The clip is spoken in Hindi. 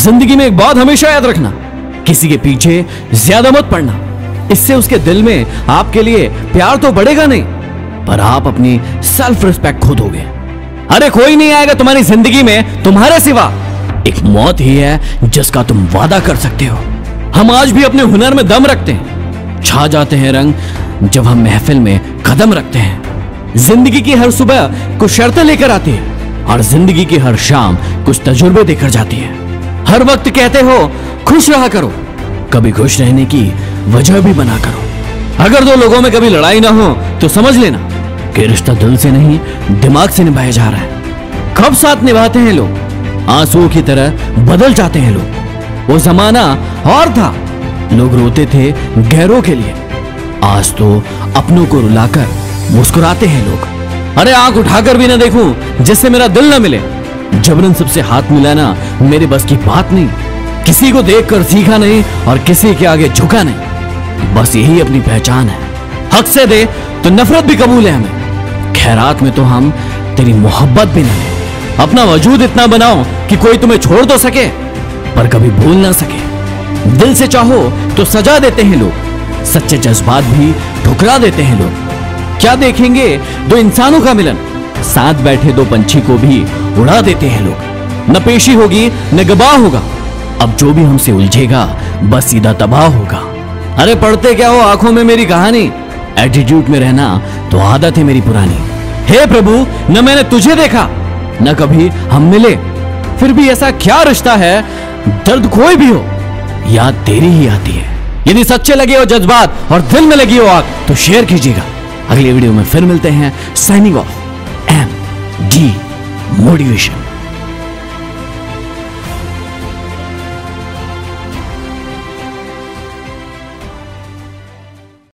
ज़िंदगी में एक बात हमेशा याद रखना। किसी के पीछे ज़्यादा मत पड़ना। इससे उसके दिल में आपके लिए प्यार तो बढ़ेगा नहीं, पर आप अपनी सेल्फ रिस्पेक्ट खो दोगे अरे कोई नहीं आएगा तुम्हारी ज़िंदगी में, तुम्हारे सिवा। एक मौत ही है जिसका तुम वादा कर सकते हो। हम आज भी अपने हुनर में दम रखते हैं। छा जाते हैं रंग जब हम महफिल में कदम रखते हैं। ज़िंदगी की हर सुबह कुछ शर्तें लेकर आती है और ज़िंदगी की हर शाम कुछ तजुर्बे देकर जाती है। हर वक्त कहते हो, खुश रहा करो। कभी खुश रहने की वजह भी बना करो। अगर दो लोगों में कभी लड़ाई ना हो तो समझ लेना कि रिश्ता दिल से नहीं, दिमाग से निभाया जा रहा है। कब साथ निभाते हैं लोग? आंसुओं की तरह बदल जाते हैं लोग। वो जमाना और था। लोग रोते थे गैरों के लिए। आज तो अपनों को रुलाकर मुस्कुराते हैं लोग। अरे आँख उठाकर भी ना देखूँ, जिससे मेरा दिल ना मिले। जबरन सबसे हाथ मिलाना मेरे बस की बात नहीं। किसी को देखकर सीखा नहीं और किसी के आगे झुका नहीं। बस यही अपनी पहचान है। हक से दे तो नफरत भी कबूल है हमें। खैरात में तो हम तेरी मोहब्बत भी नहीं। अपना वजूद इतना बनाओ कि कोई तुम्हें छोड़ तो सके, पर कभी भूल ना सके। दिल से चाहो तो सजा देते हैं लोग। सच्चे जज्बात भी ठुकरा देते हैं लोग। क्या देखेंगे दो इंसानों का मिलन? साथ बैठे दो पंछी को भी उड़ा देते हैं लोग। न पेशी होगी, न गवाह होगा। अब जो भी हमसे उलझेगा, बस सीधा तबाह होगा। अरे पढ़ते क्या हो? आँखों में मेरी कहानी। एटीट्यूड में रहना तो आदत है मेरी पुरानी। हे प्रभु, न मैंने तुझे देखा, न कभी हम मिले। फिर भी ऐसा क्या रिश्ता है? दर्द कोई भी हो, याद तेरी ही आती है। यदि सच्चे लगे हो जज्बात और दिल में लगी हो आग तो शेयर कीजिएगा। अगले वीडियो में फिर मिलते हैं। Signing off M D motivation.